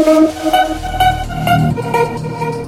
Thank you.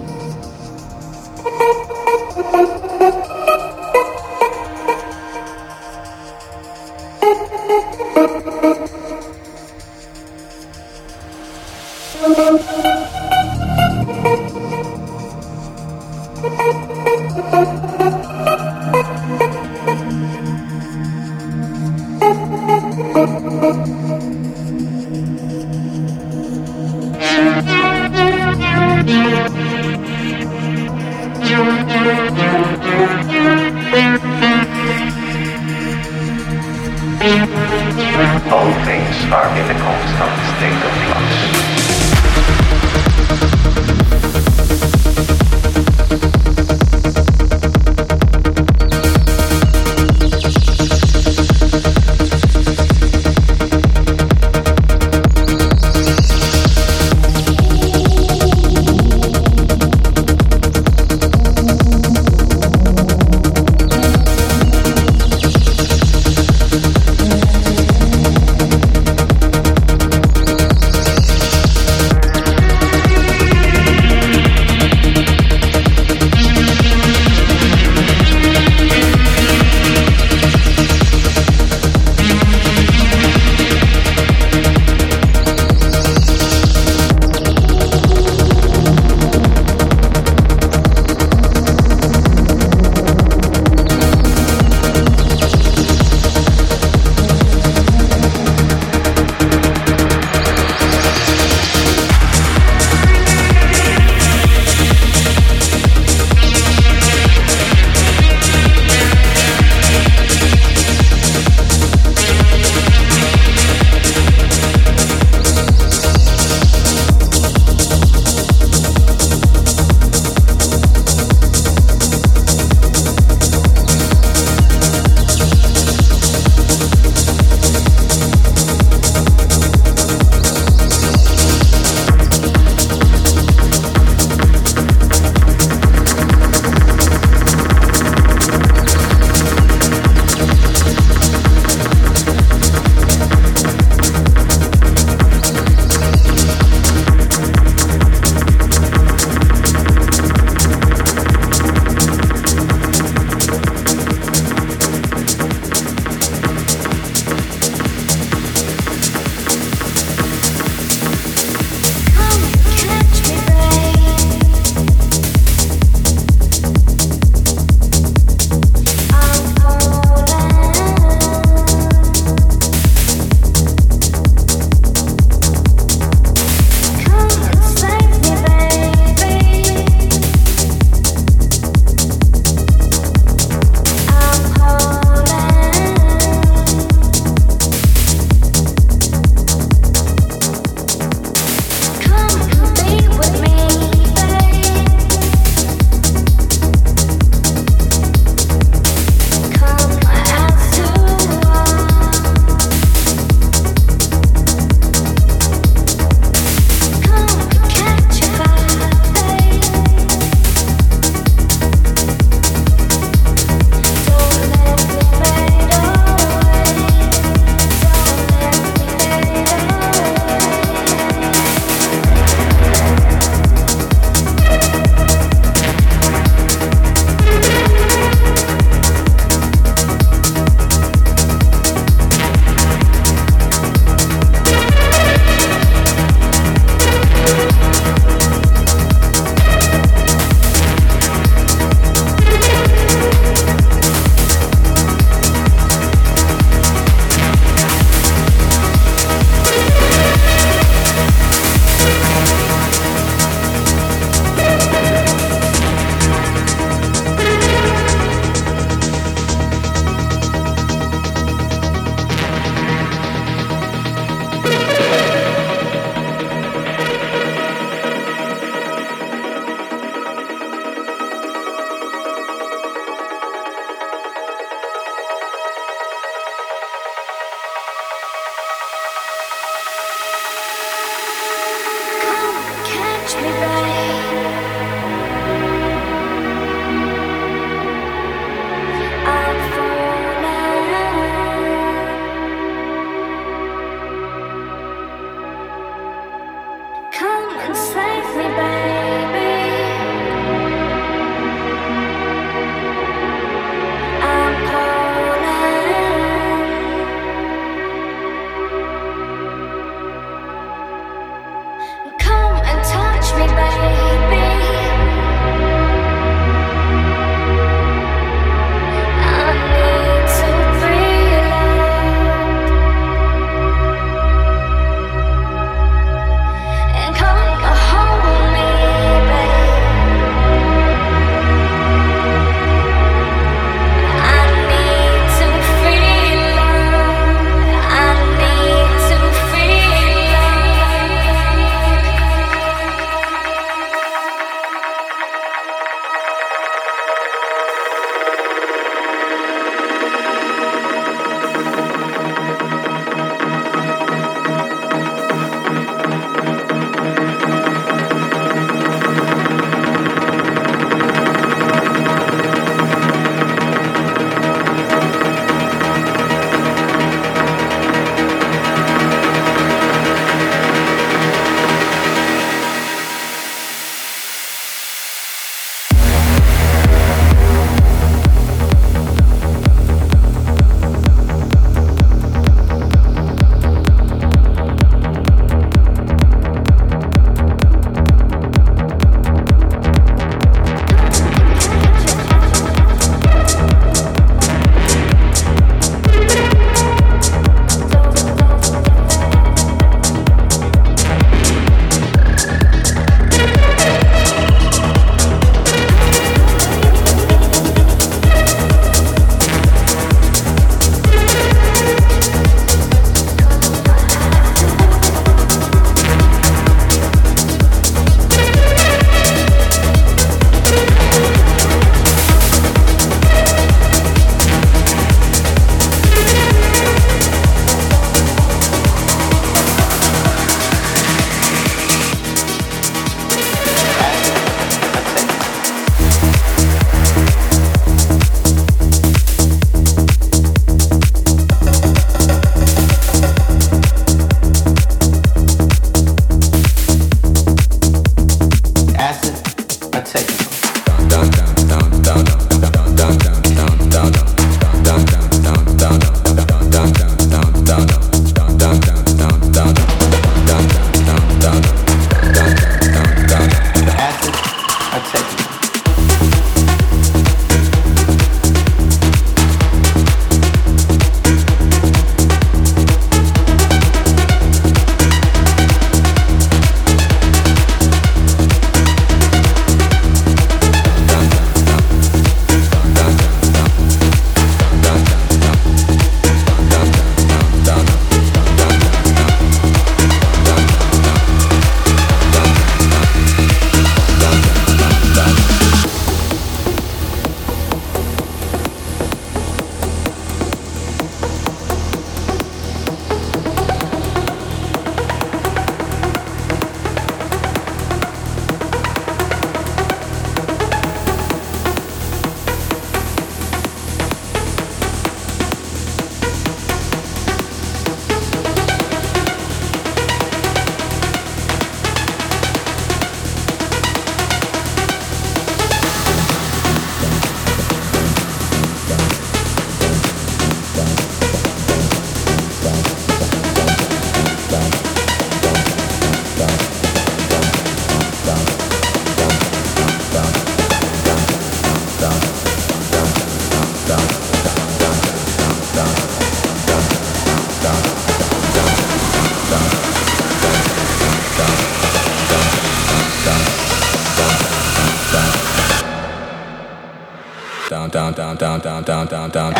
down, down.